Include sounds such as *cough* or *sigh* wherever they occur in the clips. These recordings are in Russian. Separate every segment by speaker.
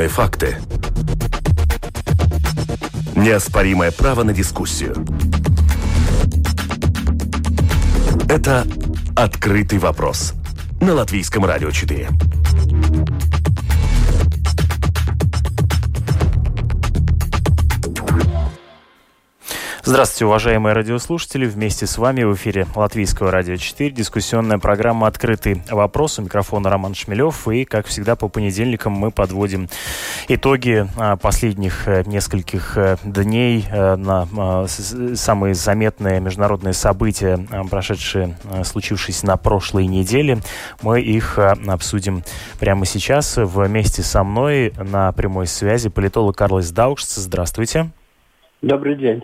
Speaker 1: Объективные факты. Неоспоримое право на дискуссию. Это «Открытый вопрос» на Латвийском радио 4.
Speaker 2: Здравствуйте, уважаемые радиослушатели. Вместе с вами в эфире Латвийского радио 4 дискуссионная программа «Открытый вопрос». У микрофона Роман Шмелев. И, как всегда, по понедельникам мы подводим итоги а, последних э, нескольких э, дней э, на а, самые заметные международные события, а, прошедшие, случившиеся на прошлой неделе. Мы их обсудим прямо сейчас. Вместе со мной на прямой связи политолог Карлос Даукшц. Здравствуйте.
Speaker 3: Добрый день.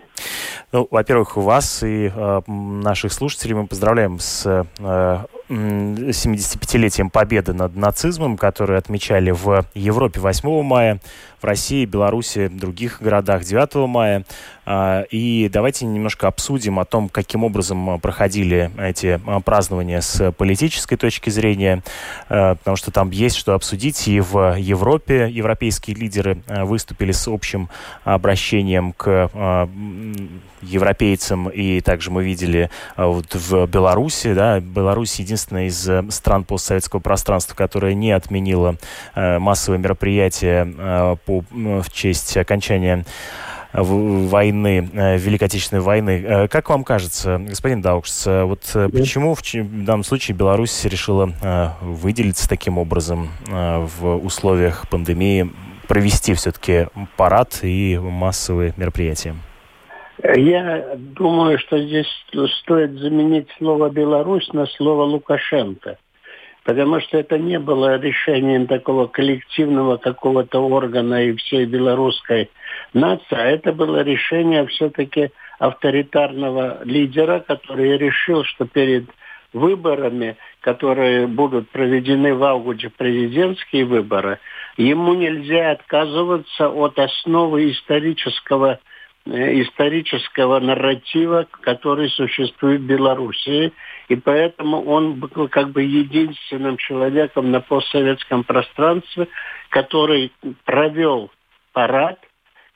Speaker 2: Ну, во-первых, вас и э, наших слушателей мы поздравляем с э, 75-летием победы над нацизмом, который отмечали в Европе 8 мая, в России, Беларуси, других городах 9 мая. А, и давайте немножко обсудим о том, каким образом проходили эти а, празднования с политической точки зрения, а, потому что там есть что обсудить. И в Европе европейские лидеры выступили с общим обращением к европейцам, и также мы видели вот в Беларуси, да, Беларусь единственная из стран постсоветского пространства, которая не отменила массовые мероприятия по, в честь окончания войны, э, Великой Отечественной войны. Э, как вам кажется, господин Даукс, э, вот почему в данном случае Беларусь решила выделиться таким образом в условиях пандемии, провести все-таки парад и массовые мероприятия?
Speaker 3: Я думаю, что здесь стоит заменить слово «Беларусь» на слово «Лукашенко» потому что это не было решением такого коллективного какого-то органа и всей белорусской нации, а это было решение все-таки авторитарного лидера, который решил, что перед выборами, которые будут проведены в августе, президентские выборы, ему нельзя отказываться от основы исторического Э, исторического нарратива, который существует в Белоруссии. И поэтому он был как бы единственным человеком на постсоветском пространстве, который провел парад,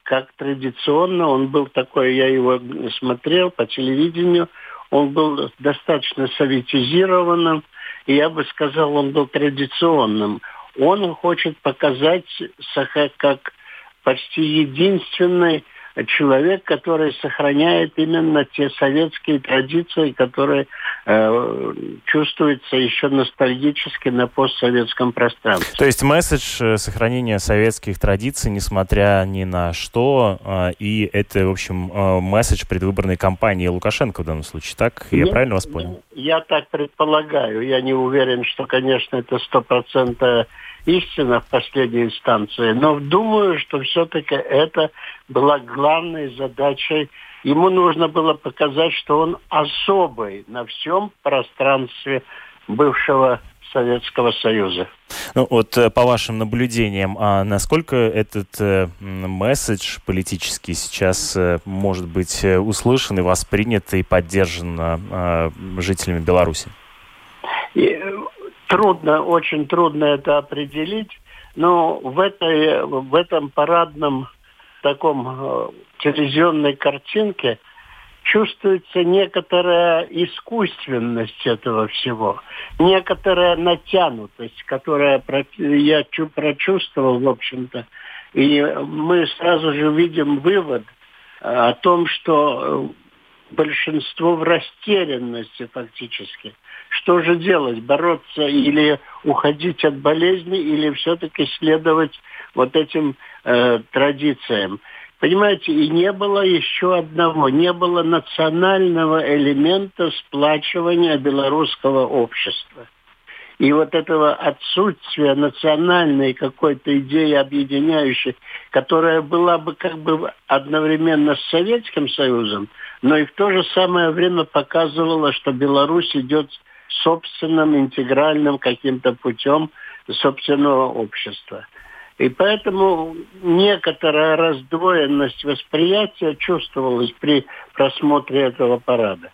Speaker 3: как традиционно. Он был такой, я его смотрел по телевидению, он был достаточно советизированным, и я бы сказал, он был традиционным. Он хочет показать Саха как почти единственный человек, который сохраняет именно те советские традиции, которые э, чувствуются еще ностальгически на постсоветском пространстве.
Speaker 2: То есть месседж э, сохранения советских традиций, несмотря ни на что, э, и это, в общем, э, месседж предвыборной кампании Лукашенко в данном случае, так? Я, я правильно вас понял?
Speaker 3: Я так предполагаю. Я не уверен, что, конечно, это сто процентов истина в последней инстанции, но думаю, что все-таки это была главной задачей. Ему нужно было показать, что он особый на всем пространстве бывшего Советского Союза.
Speaker 2: Ну вот э, по вашим наблюдениям, а насколько этот э, месседж политический сейчас э, может быть э, услышан и воспринят и поддержан э, жителями Беларуси?
Speaker 3: И, трудно, очень трудно это определить, но в, этой, в этом парадном таком э, телевизионной картинке чувствуется некоторая искусственность этого всего, некоторая натянутость, которая я прочувствовал, в общем-то. И мы сразу же видим вывод э, о том, что большинство в растерянности фактически. Что же делать? Бороться или уходить от болезни, или все-таки следовать вот этим э, традициям? Понимаете, и не было еще одного, не было национального элемента сплачивания белорусского общества. И вот этого отсутствия национальной какой-то идеи объединяющей, которая была бы как бы одновременно с Советским Союзом, но и в то же самое время показывала, что Беларусь идет собственным интегральным каким-то путем собственного общества. И поэтому некоторая раздвоенность восприятия чувствовалась при просмотре этого парада.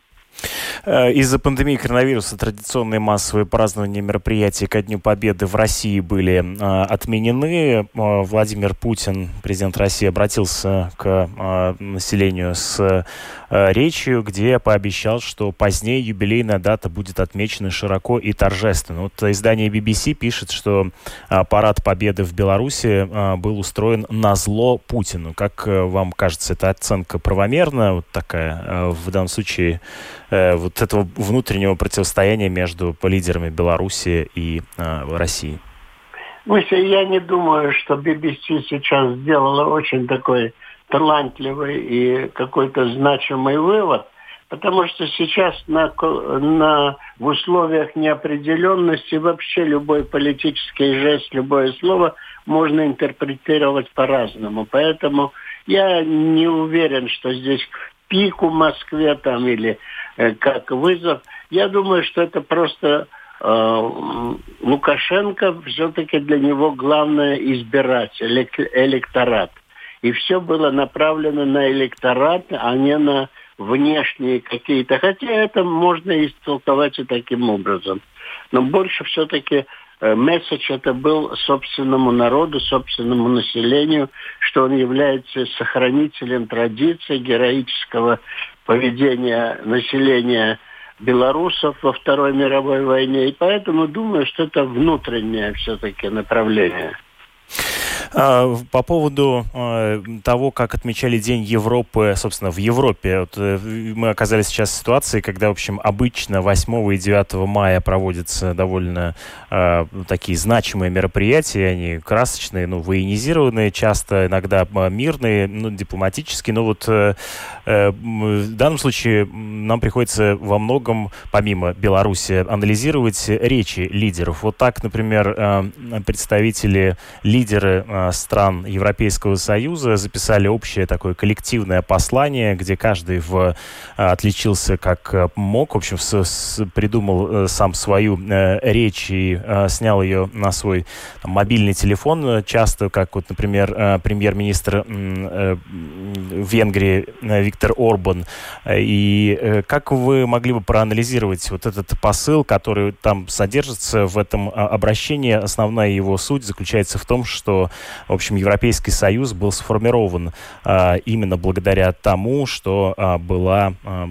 Speaker 2: Э, из-за пандемии коронавируса традиционные массовые празднования мероприятий ко Дню Победы в России были э, отменены. Э, Владимир Путин, президент России, обратился к населению с речью, где пообещал, что позднее юбилейная дата будет отмечена широко и торжественно. Вот издание BBC пишет, что парад Победы в Беларуси был устроен на зло Путину. Как вам кажется, эта оценка правомерна? Вот такая в данном случае вот этого внутреннего противостояния между лидерами Беларуси и э, России?
Speaker 3: Мысли, я не думаю, что BBC сейчас сделала очень такой талантливый и какой-то значимый вывод, потому что сейчас на, на, в условиях неопределенности вообще любой политический жест, любое слово можно интерпретировать по-разному. Поэтому я не уверен, что здесь к пику Москве там или Э, как вызов. Я думаю, что это просто э, Лукашенко все-таки для него главное избиратель, электорат. И все было направлено на электорат, а не на внешние какие-то. Хотя это можно истолковать и таким образом. Но больше все-таки э, месседж это был собственному народу, собственному населению, что он является сохранителем традиции героического поведения населения белорусов во Второй мировой войне. И поэтому думаю, что это внутреннее все-таки направление.
Speaker 2: А, по поводу а, того, как отмечали День Европы, собственно, в Европе. Вот э, мы оказались сейчас в ситуации, когда, в общем, обычно 8 и 9 мая проводятся довольно э, такие значимые мероприятия. Они красочные, ну, военизированные, часто иногда мирные, ну, дипломатические. Но вот э, в данном случае нам приходится во многом, помимо Беларуси, анализировать речи лидеров. Вот так, например, представители, лидеры Э, стран Европейского Союза записали общее такое коллективное послание, где каждый в, э, отличился как э, мог, в общем, с, с, придумал сам свою речь и снял ее на свой там, мобильный телефон. Часто, как вот, например, премьер-министр Венгрии Виктор Орбан. И как вы могли бы проанализировать вот этот посыл, который там содержится в этом обращении? Основная его суть заключается в том, что в общем, Европейский Союз был сформирован а, именно благодаря тому, что а, была а,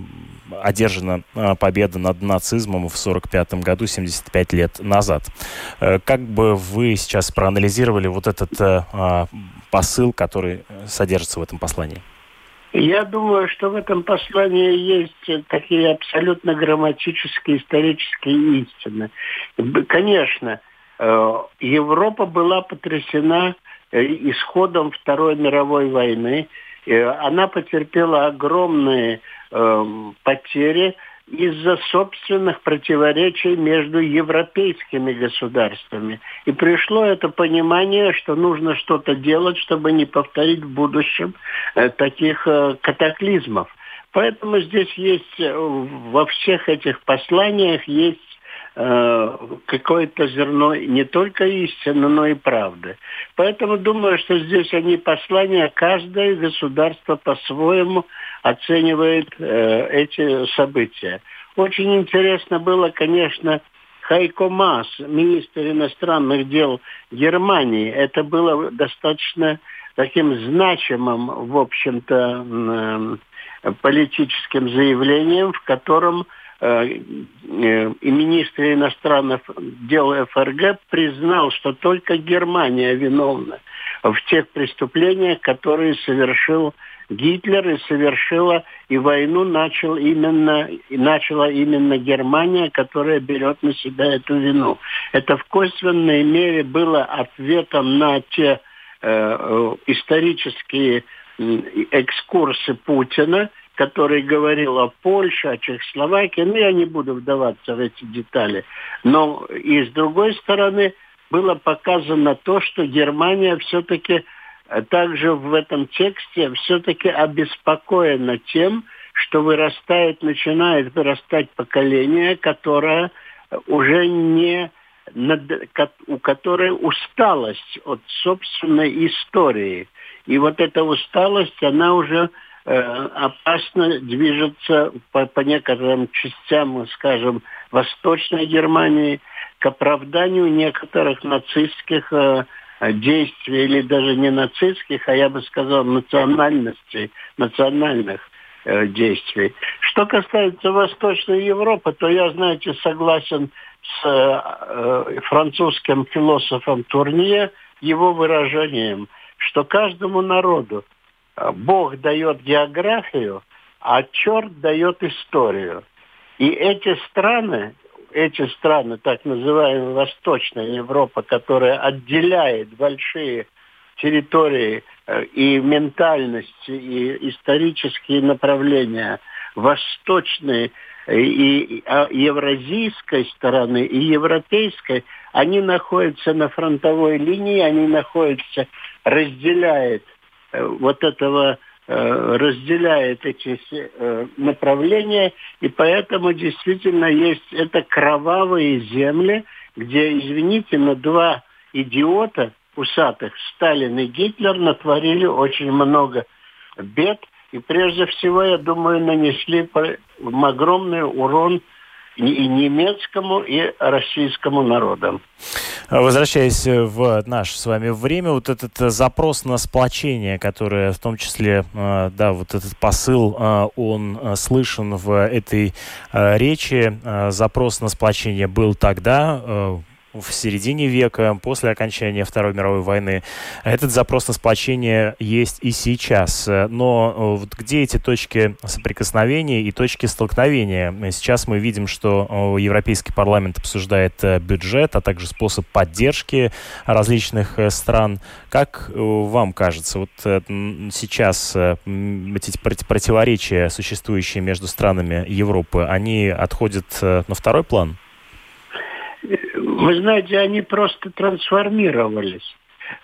Speaker 2: одержана победа над нацизмом в 1945 году, 75 лет назад. Э, как бы вы сейчас проанализировали вот этот э, посыл, который содержится в этом послании?
Speaker 3: Я думаю, что в этом послании есть такие абсолютно грамматические, исторические истины. Конечно, э, Европа была потрясена Э, исходом Второй мировой войны. Э, она потерпела огромные э, потери из-за собственных противоречий между европейскими государствами. И пришло это понимание, что нужно что-то делать, чтобы не повторить в будущем э, таких э, катаклизмов. Поэтому здесь есть э, во всех этих посланиях есть Э, какое-то зерно не только истины, но и правды. Поэтому думаю, что здесь они послания, каждое государство по-своему оценивает э, эти события. Очень интересно было, конечно, Хайко Мас, министр иностранных дел Германии. Это было достаточно таким значимым, в общем-то, э, политическим заявлением, в котором Э, э, и министр иностранных дел ФРГ признал, что только Германия виновна в тех преступлениях, которые совершил Гитлер и совершила и войну начал именно начала именно Германия, которая берет на себя эту вину. Это в косвенной мере было ответом на те э, э исторические экскурсы Путина, который говорил о Польше, о Чехословакии. Ну, я не буду вдаваться в эти детали. Но и с другой стороны было показано то, что Германия все-таки э, также в этом тексте все-таки обеспокоена тем, что вырастает, начинает вырастать поколение, которое уже не у которой усталость от собственной истории. И вот эта усталость, она уже опасно движется по, по некоторым частям, скажем, Восточной Германии к оправданию некоторых нацистских э, действий, или даже не нацистских, а я бы сказал национальностей, национальных э, действий. Что касается Восточной Европы, то я, знаете, согласен с э, французским философом Турнье, его выражением, что каждому народу э, Бог дает географию, а черт дает историю. И эти страны, эти страны, так называемая Восточная Европа, которая отделяет большие территории э, и ментальности, и исторические направления восточной и а, евразийской стороны, и европейской, они находятся на фронтовой линии, они находятся, разделяет э, вот этого э, разделяет эти э, направления, и поэтому действительно есть это кровавые земли, где, извините, но два идиота усатых, Сталин и Гитлер, натворили очень много бед, и прежде всего, я думаю, нанесли огромный урон и немецкому, и российскому народам.
Speaker 2: Возвращаясь в наше с вами время, вот этот запрос на сплочение, которое в том числе, э, да, вот этот посыл, э, он э, слышен в этой речи. Запрос на сплочение был тогда, в середине века, после окончания Второй мировой войны. Этот запрос на сплочение есть и сейчас. Но э, вот где эти точки соприкосновения и точки столкновения? Сейчас мы видим, что э, Европейский парламент обсуждает э, бюджет, а также способ поддержки различных стран. Как вам кажется, вот сейчас эти противоречия, существующие между странами Европы, они отходят на второй план?
Speaker 3: Вы знаете, они просто трансформировались.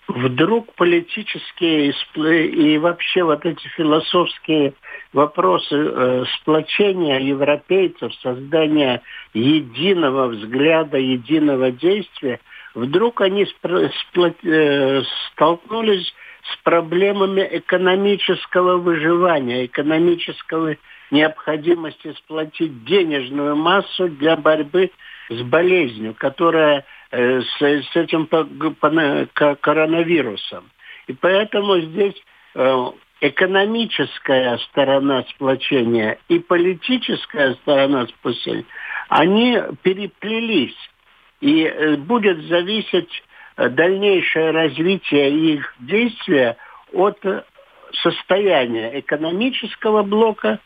Speaker 3: Вдруг политические и вообще вот эти философские вопросы э, сплочения европейцев, создания единого взгляда, единого действия, вдруг они э, столкнулись с проблемами экономического выживания, экономического необходимости сплотить денежную массу для борьбы с болезнью, которая э, с, с этим коронавирусом. И поэтому здесь э, экономическая сторона сплочения и политическая сторона сплочения, они переплелись. И э, будет зависеть дальнейшее развитие их действия от состояния экономического блока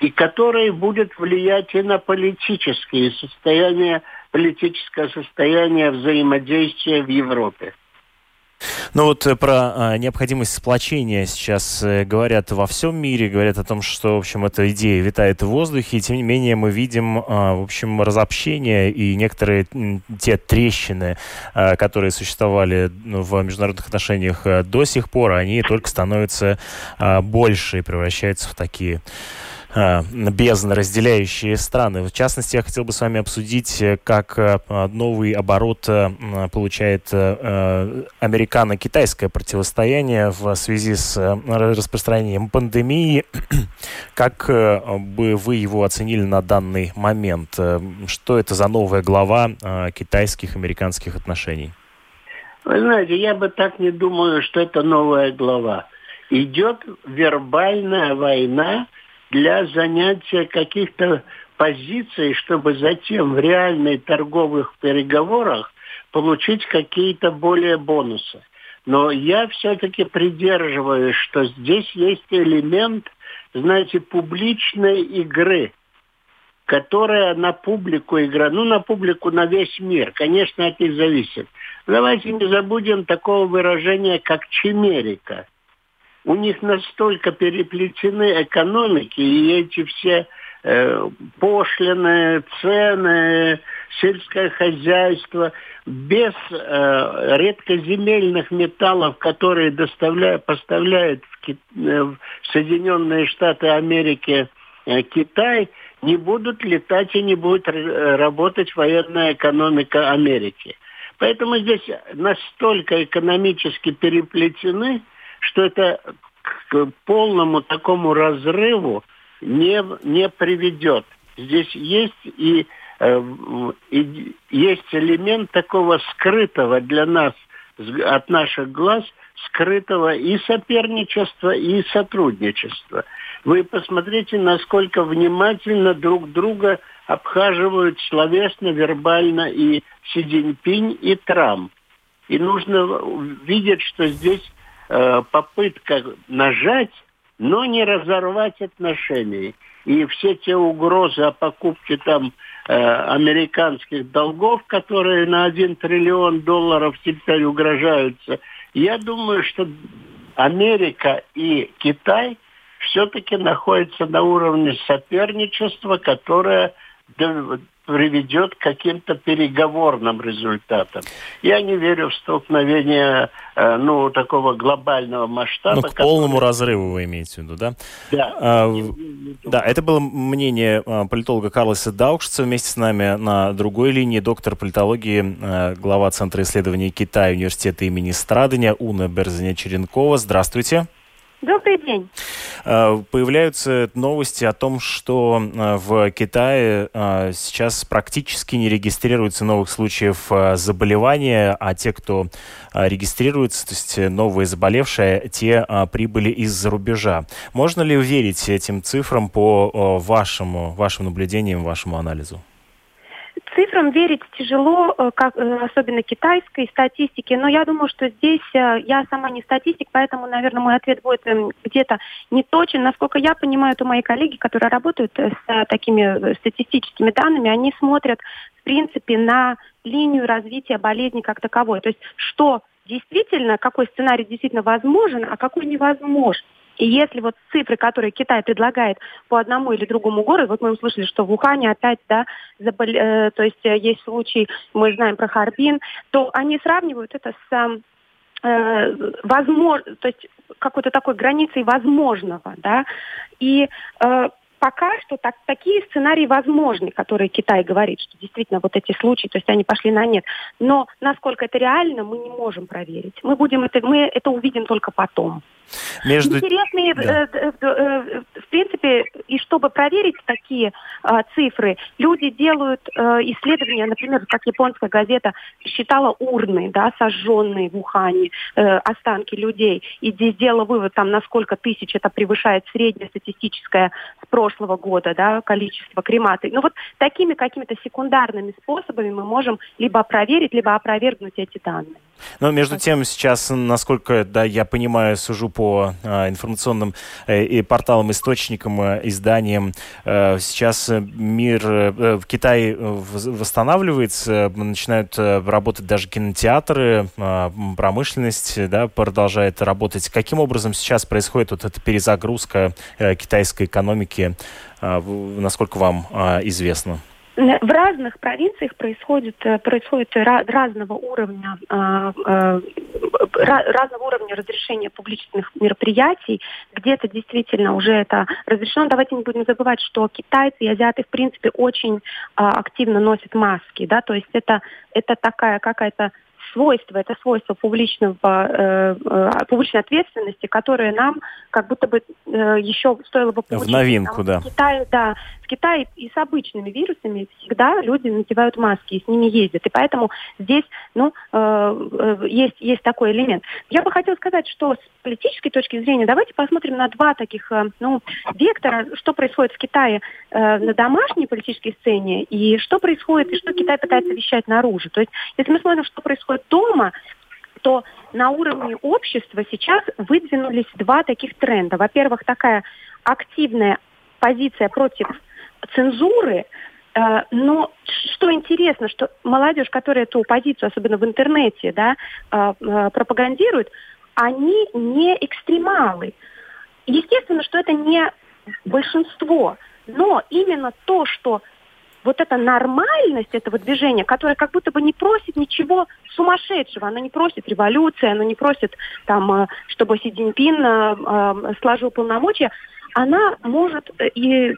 Speaker 3: и который будет влиять и на политические состояния, политическое состояние взаимодействия в Европе.
Speaker 2: Ну вот э, про а, необходимость сплочения сейчас э, говорят во всем мире, говорят о том, что, в общем, эта идея витает в воздухе, и тем не менее мы видим, а, в общем, разобщение и некоторые те трещины, а, которые существовали ну, в международных отношениях э, до сих пор, они только становятся больше и превращаются в такие бездны, разделяющие страны. В частности, я хотел бы с вами обсудить, э, как э, новый оборот получает американо-китайское противостояние в связи с распространением пандемии. *clears throat* Как бы вы его оценили на данный момент? Что это за новая глава китайских американских отношений?
Speaker 3: Вы знаете, я бы так не думаю, что это новая глава. Идет вербальная война для занятия каких-то позиций, чтобы затем в реальных торговых переговорах получить какие-то более бонусы. Но я все-таки придерживаюсь, что здесь есть элемент, знаете, публичной игры, которая на публику игра, ну на публику, на весь мир. Конечно, от них зависит. Давайте не забудем такого выражения, как чимерика у них настолько переплетены экономики, и эти все э, пошлины, цены, сельское хозяйство, без э, редкоземельных металлов, которые доставляют, поставляют в, Ки- э, в Соединенные Штаты Америки э, Китай, не будут летать и не будет работать военная экономика Америки. Поэтому здесь настолько экономически переплетены, что это к полному такому разрыву не, не приведет. Здесь есть и, э, и есть элемент такого скрытого для нас от наших глаз скрытого и соперничества, и сотрудничества. Вы посмотрите, насколько внимательно друг друга обхаживают словесно, вербально и Си Цзиньпинь, и Трамп. И нужно видеть, что здесь э, попытка нажать, но не разорвать отношения. И все те угрозы о покупке там э, американских долгов, которые на 1 триллион долларов теперь угрожаются, я думаю, что Америка и Китай все-таки находятся на уровне соперничества, которое приведет к каким-то переговорным результатам. Я не верю в столкновение э, ну, такого глобального масштаба.
Speaker 2: Ну, к который... полному разрыву вы имеете в виду, да?
Speaker 3: Да.
Speaker 2: А, да, это было мнение а, политолога Карлоса Даукшица. Вместе с нами на другой линии доктор политологии, а, глава Центра исследований Китая Университета имени Страдания Уна Берзаня-Черенкова. Здравствуйте.
Speaker 4: Добрый день.
Speaker 2: Э, появляются новости о том, что э, в Китае э, сейчас практически не регистрируется новых случаев заболевания, а те, кто регистрируется, то есть новые заболевшие, те прибыли из-за рубежа. Можно ли верить этим цифрам по вашему, вашим наблюдениям, вашему анализу?
Speaker 4: Цифрам верить тяжело, э, как, э, особенно китайской статистике, но я думаю, что здесь э, я сама не статистик, поэтому, наверное, мой ответ будет эм, где-то не точен. Насколько я понимаю, то мои коллеги, которые работают с такими статистическими данными, они смотрят, в принципе, на линию развития болезни как таковой. То есть, что действительно, какой сценарий действительно возможен, а какой невозможен. И если вот цифры, которые Китай предлагает по одному или другому городу, вот мы услышали, что в Ухане опять, да, забол... э, то есть э, есть случаи, мы знаем про Харбин, то они сравнивают это с э, возможно, то есть какой-то такой границей возможного, да, и э, пока что так, такие сценарии возможны, которые Китай говорит, что действительно вот эти случаи, то есть они пошли на нет. Но насколько это реально, мы не можем проверить. Мы будем это, мы это увидим только потом. Между... Интересные, да. э, э, э, в принципе, и чтобы проверить такие э, цифры, люди делают э, исследования, например, как японская газета считала урны, да, сожженные в Ухане, э, останки людей, и здесь сделала вывод, там, на сколько тысяч это превышает среднее статистическое с прошлого года, да, количество кремаций. Ну вот такими какими-то секундарными способами мы можем либо проверить, либо опровергнуть эти данные.
Speaker 2: Но между тем сейчас, насколько да, я понимаю, сужу по э, информационным э, и порталам, источникам, э, изданиям, э, сейчас мир э, в Китае восстанавливается, начинают э, работать даже кинотеатры, э, промышленность да, продолжает работать. Каким образом сейчас происходит вот эта перезагрузка э, китайской экономики, э, насколько вам э, известно?
Speaker 4: В разных провинциях происходит, э, происходит разного уровня а, а, разного уровня разрешения публичных мероприятий. Где-то действительно уже это разрешено. Давайте не будем забывать, что китайцы и азиаты в принципе очень а, активно носят маски, да, то есть это это такая какая-то свойство, это свойство публичного, э, э, публичной ответственности, которое нам как будто бы э, еще стоило бы
Speaker 2: получить. В новинку, да.
Speaker 4: В Китае, да. В Китае и с обычными вирусами всегда люди надевают маски и с ними ездят. И поэтому здесь ну, э, э, есть, есть такой элемент. Я бы хотела сказать, что с политической точки зрения давайте посмотрим на два таких э, ну, вектора, что происходит в Китае э, на домашней политической сцене и что происходит, и что Китай пытается вещать наружу. То есть, если мы смотрим, что происходит дома, то на уровне общества сейчас выдвинулись два таких тренда. Во-первых, такая активная позиция против цензуры, э, но что интересно, что молодежь, которая эту позицию, особенно в интернете, да, э, э, пропагандирует, они не экстремалы. Естественно, что это не большинство, но именно то, что вот эта нормальность этого движения, которое как будто бы не просит ничего сумасшедшего, она не просит революции, она не просит, там, чтобы Си Цзиньпин э, сложил полномочия, она может и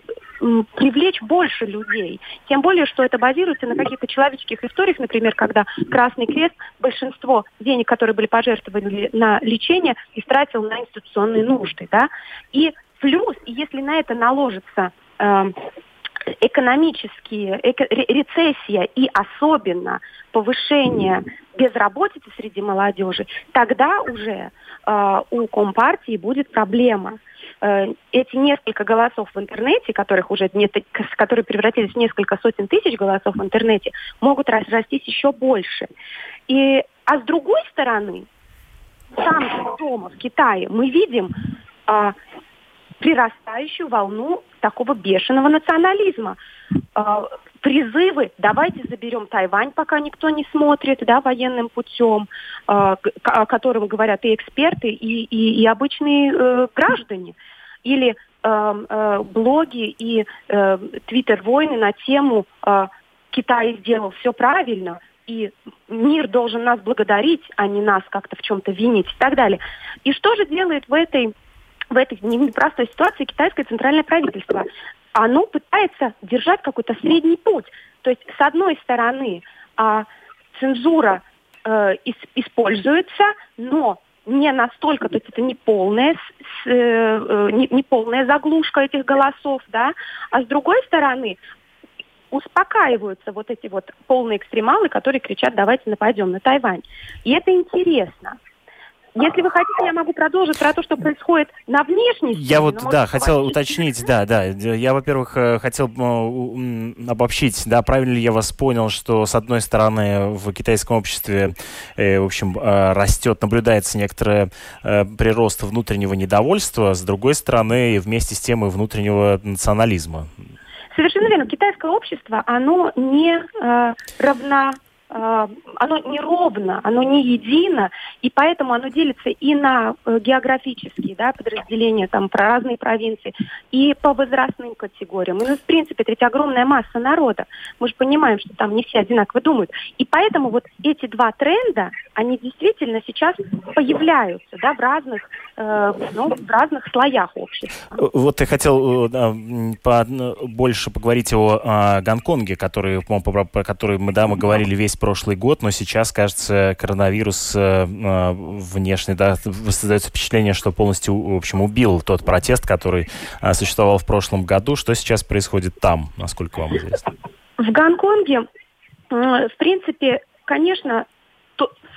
Speaker 4: привлечь больше людей. Тем более, что это базируется на каких-то человеческих историях, например, когда Красный Крест большинство денег, которые были пожертвованы на лечение, истратил на институционные нужды. Да? И плюс, если на это наложится э, экономические, эко, рецессия и особенно повышение безработицы среди молодежи, тогда уже э, у Компартии будет проблема. Э, эти несколько голосов в интернете, которых уже нет, которые превратились в несколько сотен тысяч голосов в интернете, могут разрастись еще больше. И, а с другой стороны, там же дома, в Китае, мы видим э, прирастающую волну такого бешеного национализма. Э, призывы «давайте заберем Тайвань, пока никто не смотрит, да, военным путем», э, о котором говорят и эксперты, и, и, и обычные э, граждане. Или э, э, блоги и э, твиттер-войны на тему э, «Китай сделал все правильно», и мир должен нас благодарить, а не нас как-то в чем-то винить и так далее. И что же делает в этой в этой непростой ситуации китайское центральное правительство. Оно пытается держать какой-то средний путь. То есть, с одной стороны, а, цензура э, используется, но не настолько, то есть это не полная, с, э, э, не, не полная заглушка этих голосов, да, а с другой стороны успокаиваются вот эти вот полные экстремалы, которые кричат, давайте нападем на Тайвань. И это интересно. Если вы хотите, я могу продолжить про то, что происходит на внешней
Speaker 2: сцене. Я вот, да, хотел уточнить, да, да. Я, во-первых, э, хотел обобщить, да, правильно ли я вас понял, что, с одной стороны, в китайском обществе, э, в общем, э, растет, наблюдается некоторый прирост внутреннего недовольства, с другой стороны, вместе с тем и внутреннего национализма.
Speaker 4: Совершенно верно. Китайское общество, оно не э, равно Э, оно неровно, оно не едино, и поэтому оно делится и на э, географические да, подразделения, там, про разные провинции, и по возрастным категориям. И, ну, в принципе, это ведь огромная масса народа. Мы же понимаем, что там не все одинаково думают. И поэтому вот эти два тренда, они действительно сейчас появляются да, в, разных, э, ну, в разных слоях общества.
Speaker 2: Вот я хотел э, по, больше поговорить о, о Гонконге, который, про который мы, да, мы говорили весь прошлый год, но сейчас, кажется, коронавирус э, э, внешне, да, создается впечатление, что полностью, в общем, убил тот протест, который э, существовал в прошлом году. Что сейчас происходит там, насколько вам известно?
Speaker 4: В Гонконге, в принципе, конечно,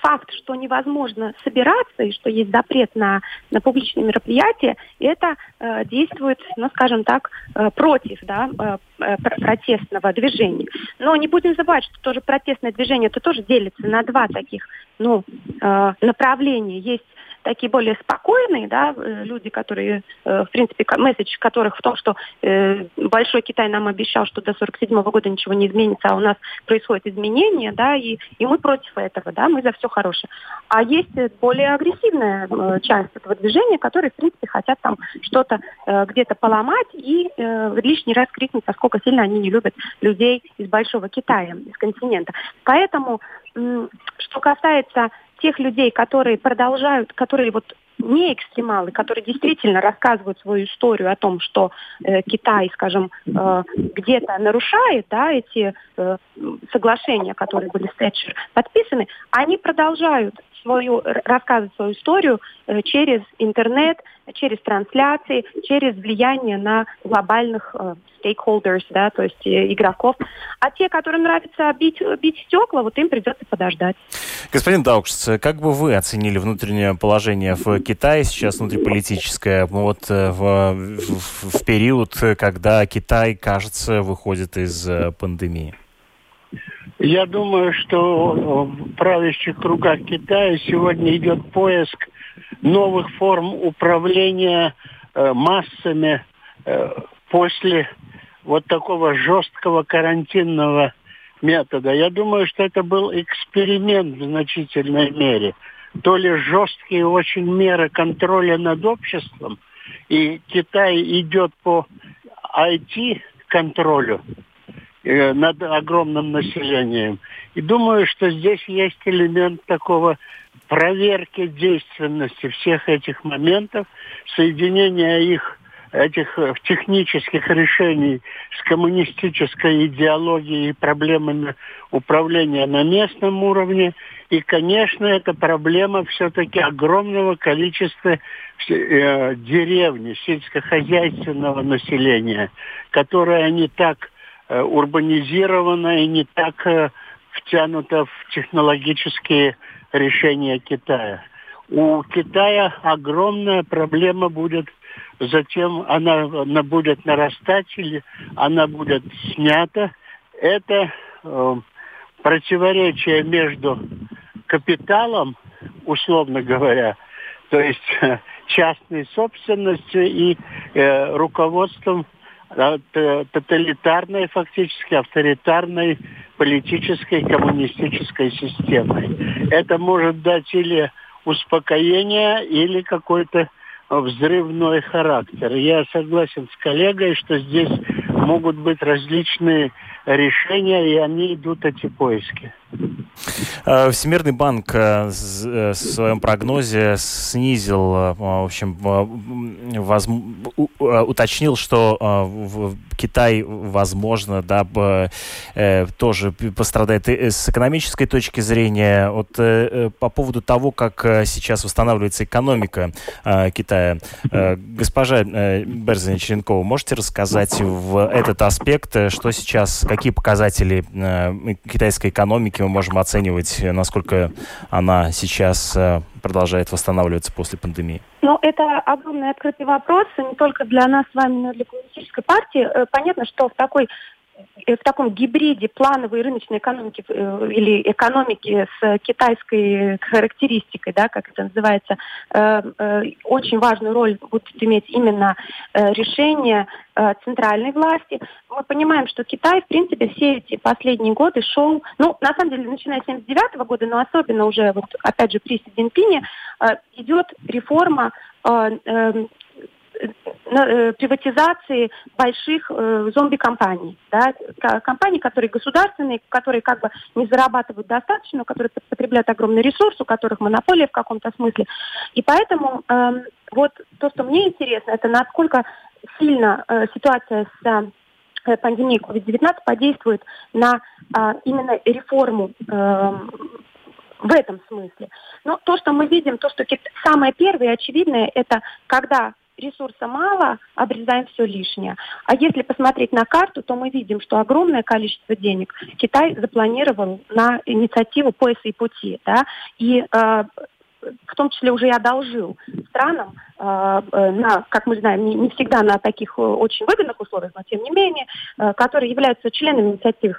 Speaker 4: факт, что невозможно собираться и что есть запрет на, на публичные мероприятия, это э, действует, ну, скажем так, э, против да, э, э протестного движения. Но не будем забывать, что тоже протестное движение это тоже делится на два таких ну, э, направления. Есть такие более спокойные, да, э, люди, которые, э, в принципе, месседж которых в том, что э, Большой Китай нам обещал, что до 47 года ничего не изменится, а у нас происходят изменения, да, и, и мы против этого, да, мы за все хорошее. А есть более агрессивная часть этого движения, которые, в принципе, хотят там что-то где-то поломать и лишний раз крикнуть, насколько сильно они не любят людей из Большого Китая, из континента. Поэтому, что касается тех людей, которые продолжают, которые вот не экстремалы, которые действительно рассказывают свою историю о том, что э, Китай, скажем, э, где-то нарушает да, эти э, соглашения, которые были с Тэтчер подписаны, они продолжают свою, рассказывать свою историю э, через интернет, через трансляции, через влияние на глобальных э, stakeholders, да, то есть э, игроков. А те, которым нравится бить, бить стекла, вот им придется подождать.
Speaker 2: Господин Даукс, как бы вы оценили внутреннее положение в Китае сейчас внутриполитическое, вот в, в, в период, когда Китай, кажется, выходит из пандемии?
Speaker 3: Я думаю, что в правящих кругах Китая сегодня идет поиск новых форм управления э, массами э, после вот такого жесткого карантинного метода. Я думаю, что это был эксперимент в значительной мере. То ли жесткие очень меры контроля над обществом, и Китай идет по IT-контролю, Э, над огромным населением. И думаю, что здесь есть элемент такого проверки действенности всех этих моментов, соединения их этих э, технических решений с коммунистической идеологией и проблемами управления на местном уровне. И, конечно, это проблема все-таки огромного количества э, деревни, сельскохозяйственного населения, которое не так э, урбанизировано и не так э, втянуто в технологические решения Китая. У Китая огромная проблема будет затем она, она будет нарастать или она будет снята. Это э, противоречие между капиталом, условно говоря, то есть э, частной собственностью и э, руководством тоталитарной, фактически авторитарной политической коммунистической системой. Это может дать или успокоение, или какой-то взрывной характер. Я согласен с коллегой, что здесь могут быть различные решения, и они идут эти поиски.
Speaker 2: Э, Всемирный банк э, э, в своем прогнозе снизил, в общем, воз... уточнил, что Китай, возможно, да, тоже пострадает с экономической точки зрения. Вот по поводу того, как сейчас восстанавливается экономика Китая. Госпожа Берзина Черенкова, можете рассказать в этот аспект, что сейчас, какие показатели китайской экономики мы можем оценивать, насколько она сейчас э, продолжает восстанавливаться после пандемии?
Speaker 4: Ну, это огромный открытый вопрос, не только для нас с вами, но и для коммунистической партии. Э, понятно, что в такой Э, в таком гибриде плановой рыночной экономики э, или экономики с китайской характеристикой, да, как это называется, э, очень важную роль будет иметь именно решение центральной власти. Мы понимаем, что Китай, в принципе, все эти последние годы шел, ну, на самом деле, начиная с 79 года, но особенно уже, вот, опять же, при Си Цзиньпине, идет реформа Э, приватизации больших э, зомби-компаний. Да? Компаний, которые государственные, которые как бы не зарабатывают достаточно, которые потребляют огромный ресурс, у которых монополия в каком-то смысле. И поэтому э, вот то, что мне интересно, это насколько сильно э, ситуация с э, пандемией COVID-19 подействует на э, именно реформу э, в этом смысле. Но то, что мы видим, то, что самое первое и очевидное, это когда ресурса мало, обрезаем все лишнее. А если посмотреть на карту, то мы видим, что огромное количество денег Китай запланировал на инициативу пояса и пути. Да? И э, в том числе уже и одолжил странам, на, как мы знаем, не, всегда на таких э, очень выгодных условиях, но тем не менее, которые являются членами инициативы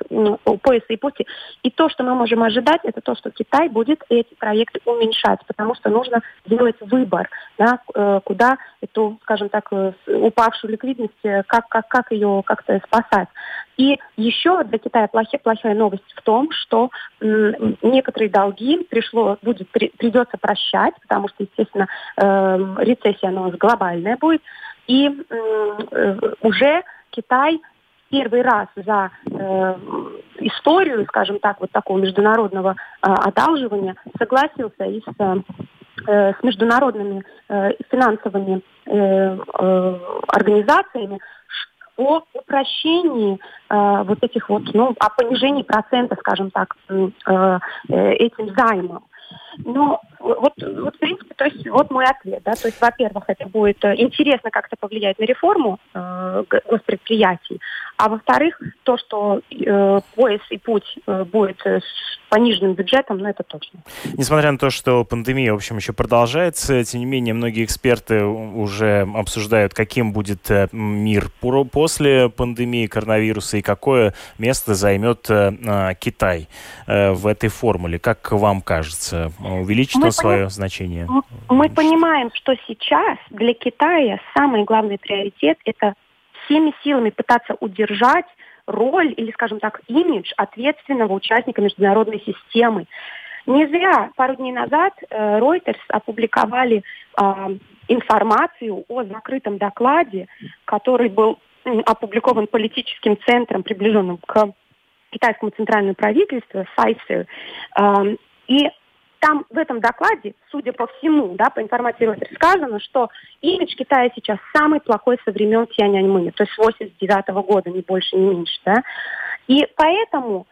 Speaker 4: пояса и пути. И то, что мы можем ожидать, это то, что Китай будет эти проекты уменьшать, потому что нужно делать выбор, да, куда эту, скажем так, упавшую ликвидность, как, как, как ее как-то спасать. И еще для Китая плохая, плохая новость в том, что некоторые долги пришло, будет, при, придется прощать, потому что, естественно, э, рецессия она у нас глобальная будет. И э, уже Китай первый раз за э, историю, скажем так, вот такого международного э, одалживания согласился и с, э, с международными э, финансовыми э, э, организациями, о упрощении э, вот этих вот, ну, о понижении процента, скажем так, э, э, этим займом. Но вот, вот, в принципе, то есть вот мой ответ, да, то есть, во-первых, это будет э, интересно как-то повлиять на реформу э, госпредприятий, а во-вторых, то, что э, пояс и путь э, будет э, с пониженным бюджетом, ну, это точно.
Speaker 2: Несмотря на то, что пандемия, в общем, еще продолжается, тем не менее, многие эксперты уже обсуждают, каким будет э, мир после пандемии коронавируса и какое место займет Китай в этой формуле. Как вам кажется, увеличится мы свое пони... значение?
Speaker 4: Мы понимаем, что сейчас для Китая самый главный приоритет – это всеми силами пытаться удержать роль или, скажем так, имидж ответственного участника международной системы. Не зря пару дней назад э, Reuters опубликовали э, информацию о закрытом докладе, который был опубликован политическим центром, приближенным к китайскому центральному правительству, САЙСу. Э, и там в этом докладе, судя по всему, да, по информации Reuters, сказано, что имидж Китая сейчас самый плохой со времен Тяньаньмэня, то есть с 89 -го года, ни больше, ни меньше, да. И поэтому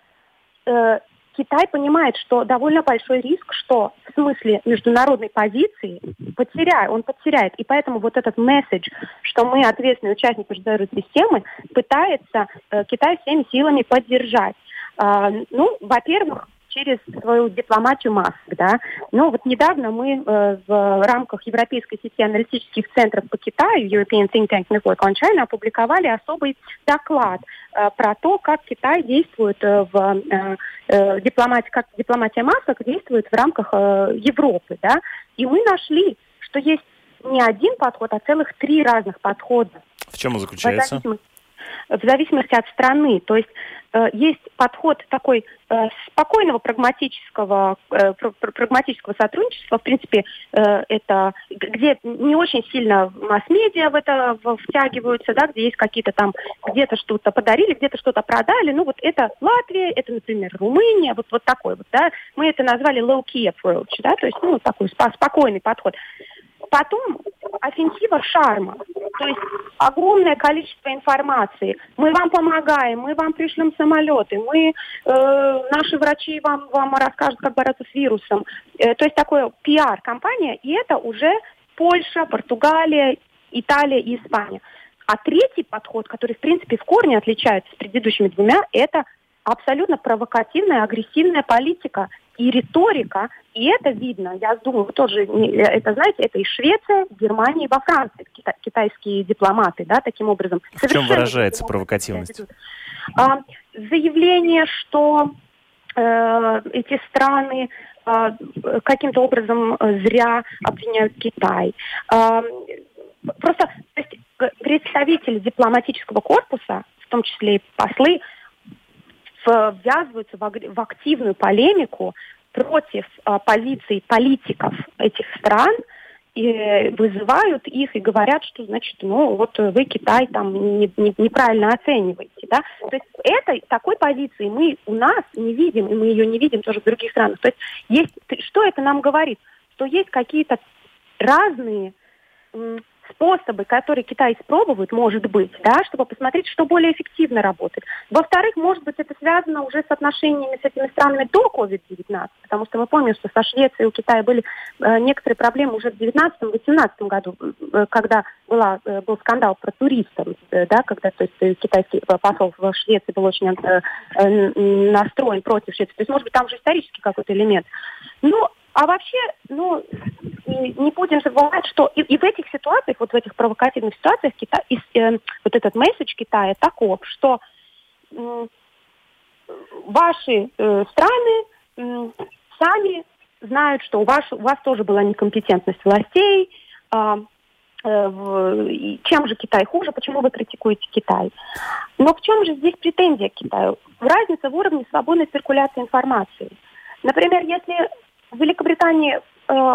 Speaker 4: э, Китай понимает, что довольно большой риск, что в смысле международной позиции потеряет, он потеряет. И поэтому вот этот месседж, что мы ответственный участник международной системы, пытается э, Китай всеми силами поддержать. Э, ну, во-первых, через свою дипломатию масок, да. Но вот недавно мы э, в рамках Европейской сети аналитических центров по Китаю, European Think Tank Network on China, опубликовали особый доклад э, про то, как Китай действует э, в э, э, дипломатии, как дипломатия масок действует в рамках э, Европы, да. И мы нашли, что есть не один подход, а целых три разных подхода.
Speaker 2: В чем он заключается?
Speaker 4: В зависимости от страны. То есть э, есть подход такой э, спокойного прагматического, э, пр прагматического сотрудничества. В принципе, это где не очень сильно масс-медиа в это втягиваются, да, где есть какие-то там, где-то что-то подарили, где-то что-то продали. Ну вот это Латвия, это, например, Румыния, вот, вот такой вот, да. Мы это назвали low-key approach, да, то есть, ну, такой спокойный подход. Потом офенсива шарма, то есть огромное количество информации. Мы вам помогаем, мы вам пришлем самолеты, мы, э, наши врачи вам, вам расскажут, как бороться с вирусом. Э, то есть такое пиар-компания, и это уже Польша, Португалия, Италия и Испания. А третий подход, который, в принципе, в корне отличается с предыдущими двумя, это абсолютно провокативная, агрессивная политика и риторика, и это видно, я думаю, вы тоже это знаете, это и Швеция, Германия, и во Франции кита- китайские дипломаты, да, таким образом.
Speaker 2: В чем выражается провокативность?
Speaker 4: А, заявление, что э, эти страны э, каким-то образом зря обвиняют Китай. Э, просто то есть, представители дипломатического корпуса, в том числе и послы, ввязываются в активную полемику против а, полиции политиков этих стран и вызывают их и говорят, что, значит, ну, вот вы Китай там не, не, неправильно оцениваете, да. То есть этой, такой позиции мы у нас не видим, и мы ее не видим тоже в других странах. То есть, есть что это нам говорит? Что есть какие-то разные способы, которые Китай испробует, может быть, да, чтобы посмотреть, что более эффективно работает. Во-вторых, может быть, это связано уже с отношениями с этими странами до COVID-19, потому что мы помним, что со Швецией у Китая были э, некоторые проблемы уже в 2019-2018 году, э, когда была, э, был скандал про туристов, э, да, когда то есть, э, китайский посол в Швеции был очень э, э, настроен против Швеции. То есть, может быть, там уже исторический какой-то элемент. Ну, а вообще, ну, не будем забывать, что и, и в этих ситуациях, вот в этих провокативных ситуациях, Китай, и, э, вот этот месседж Китая таков, что э, ваши э, страны э, сами знают, что у вас, у вас тоже была некомпетентность властей, э, э, чем же Китай хуже, почему вы критикуете Китай. Но в чем же здесь претензия к Китаю? Разница в уровне свободной циркуляции информации. Например, если в Великобритании э,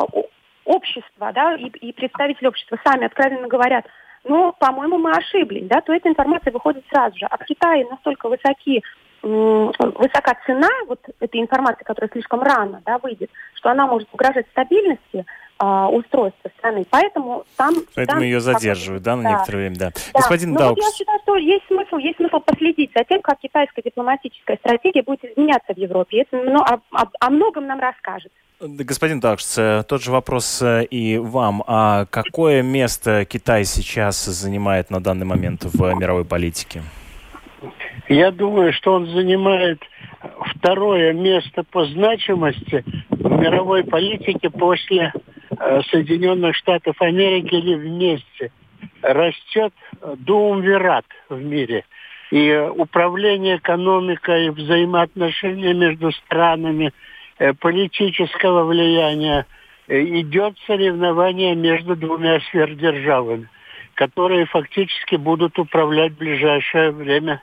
Speaker 4: общество, да, и, и представители общества сами откровенно говорят, ну, по-моему, мы ошиблись, да, то эта информация выходит сразу же. А в Китае настолько высоки высока цена вот этой информации, которая слишком рано да, выйдет, что она может угрожать стабильности а, устройства страны. Поэтому там...
Speaker 2: Поэтому
Speaker 4: там,
Speaker 2: ее задерживают, да, на да. некоторое время, да.
Speaker 4: да. Господин ну, Даукс. Вот я считаю, что есть смысл, есть смысл последить за тем, как китайская дипломатическая стратегия будет изменяться в Европе. Это ну, о, о, о многом нам расскажет.
Speaker 2: Господин Такш, э, тот же вопрос э, и вам. А какое место Китай сейчас занимает на данный момент в мировой политике?
Speaker 3: Я думаю, что он занимает второе место по значимости в мировой политике после Соединенных Штатов Америки или вместе. Растет дуумвират в мире. И управление экономикой, взаимоотношения между странами – Э, политического влияния э, идет соревнование между двумя сверхдержавами, которые фактически будут управлять в ближайшее время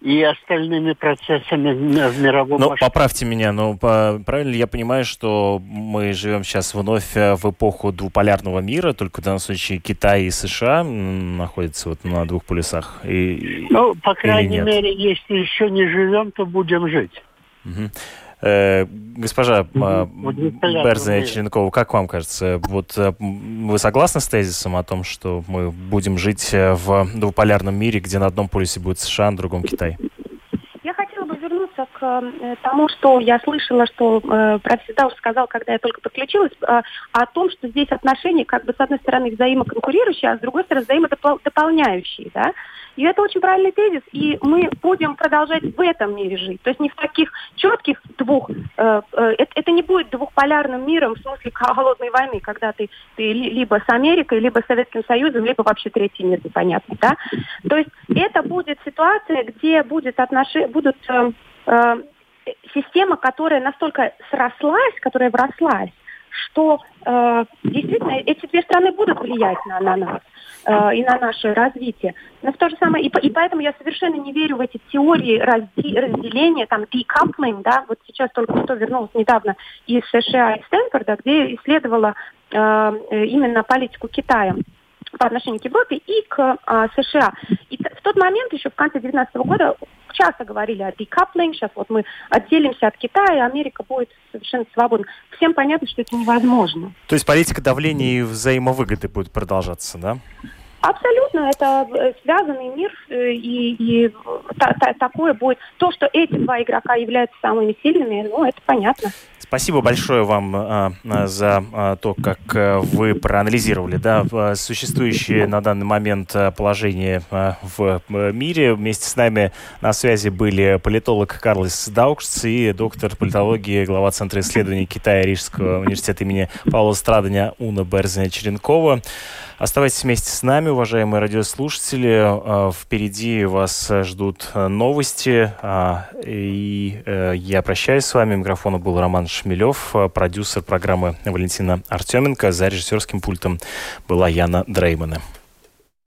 Speaker 3: и остальными процессами в мировом
Speaker 2: Но поправьте меня, но по, правильно я понимаю, что мы живем сейчас вновь э, в эпоху двуполярного мира, только в данном случае Китай и США находятся вот на двух полюсах? И,
Speaker 3: ну, по крайней мере, если еще не живем, то будем жить.
Speaker 2: Угу. Э, госпожа э, Берзина Черенкова, как вам кажется, вот э, вы согласны с тезисом о том, что мы будем жить э, в двуполярном мире, где на одном полюсе будет США, на другом Китай?
Speaker 4: Я хотела бы вернуться к тому, что я слышала, что э, профессор сказал, когда я только подключилась, э, о том, что здесь отношения, как бы, с одной стороны, взаимоконкурирующие, а с другой стороны, взаимодополняющие, да. И это очень правильный тезис, и мы будем продолжать в этом мире жить. То есть не в таких четких двух... Э, э, это, не будет двухполярным миром в смысле холодной войны, когда ты, ты либо с Америкой, либо с Советским Союзом, либо вообще третий мир непонятно. Да? То есть это будет ситуация, где будет отнош... будут э, э, система, которая настолько срослась, которая врослась, что э, действительно эти две страны будут влиять на, на нас э, и на наше развитие. Но в то же самое, и, и поэтому я совершенно не верю в эти теории разди, разделения, там, decoupling, да, вот сейчас только что вернулась недавно из США, из Стэнфорда, где исследовала э, именно политику Китая по отношению к Европе и к а, США. И в тот момент, еще в конце 2019 года, часто говорили о decoupling, сейчас вот мы отделимся от Китая, и Америка будет совершенно свободна. Всем понятно, что это невозможно.
Speaker 2: То есть политика давления и взаимовыгоды будет продолжаться, да?
Speaker 4: Абсолютно, это э, связанный мир, э, и, и та, та, такое будет. То, что эти два игрока являются самыми сильными, ну, это понятно.
Speaker 2: Спасибо большое вам а, а, за а, то, как вы проанализировали да, существующее на данный момент положение в мире. Вместе с нами на связи были политолог Карлос Даукшц и доктор политологии, глава Центра исследований Китая Рижского университета имени Павла Страдания Уна Берзина Черенкова. Оставайтесь вместе с нами, уважаемые радиослушатели. Впереди вас ждут новости. И э, я прощаюсь с вами. Микрофону был Роман Шмелев, продюсер программы Валентина Артеменко. За режиссерским пультом была Яна Дреймана.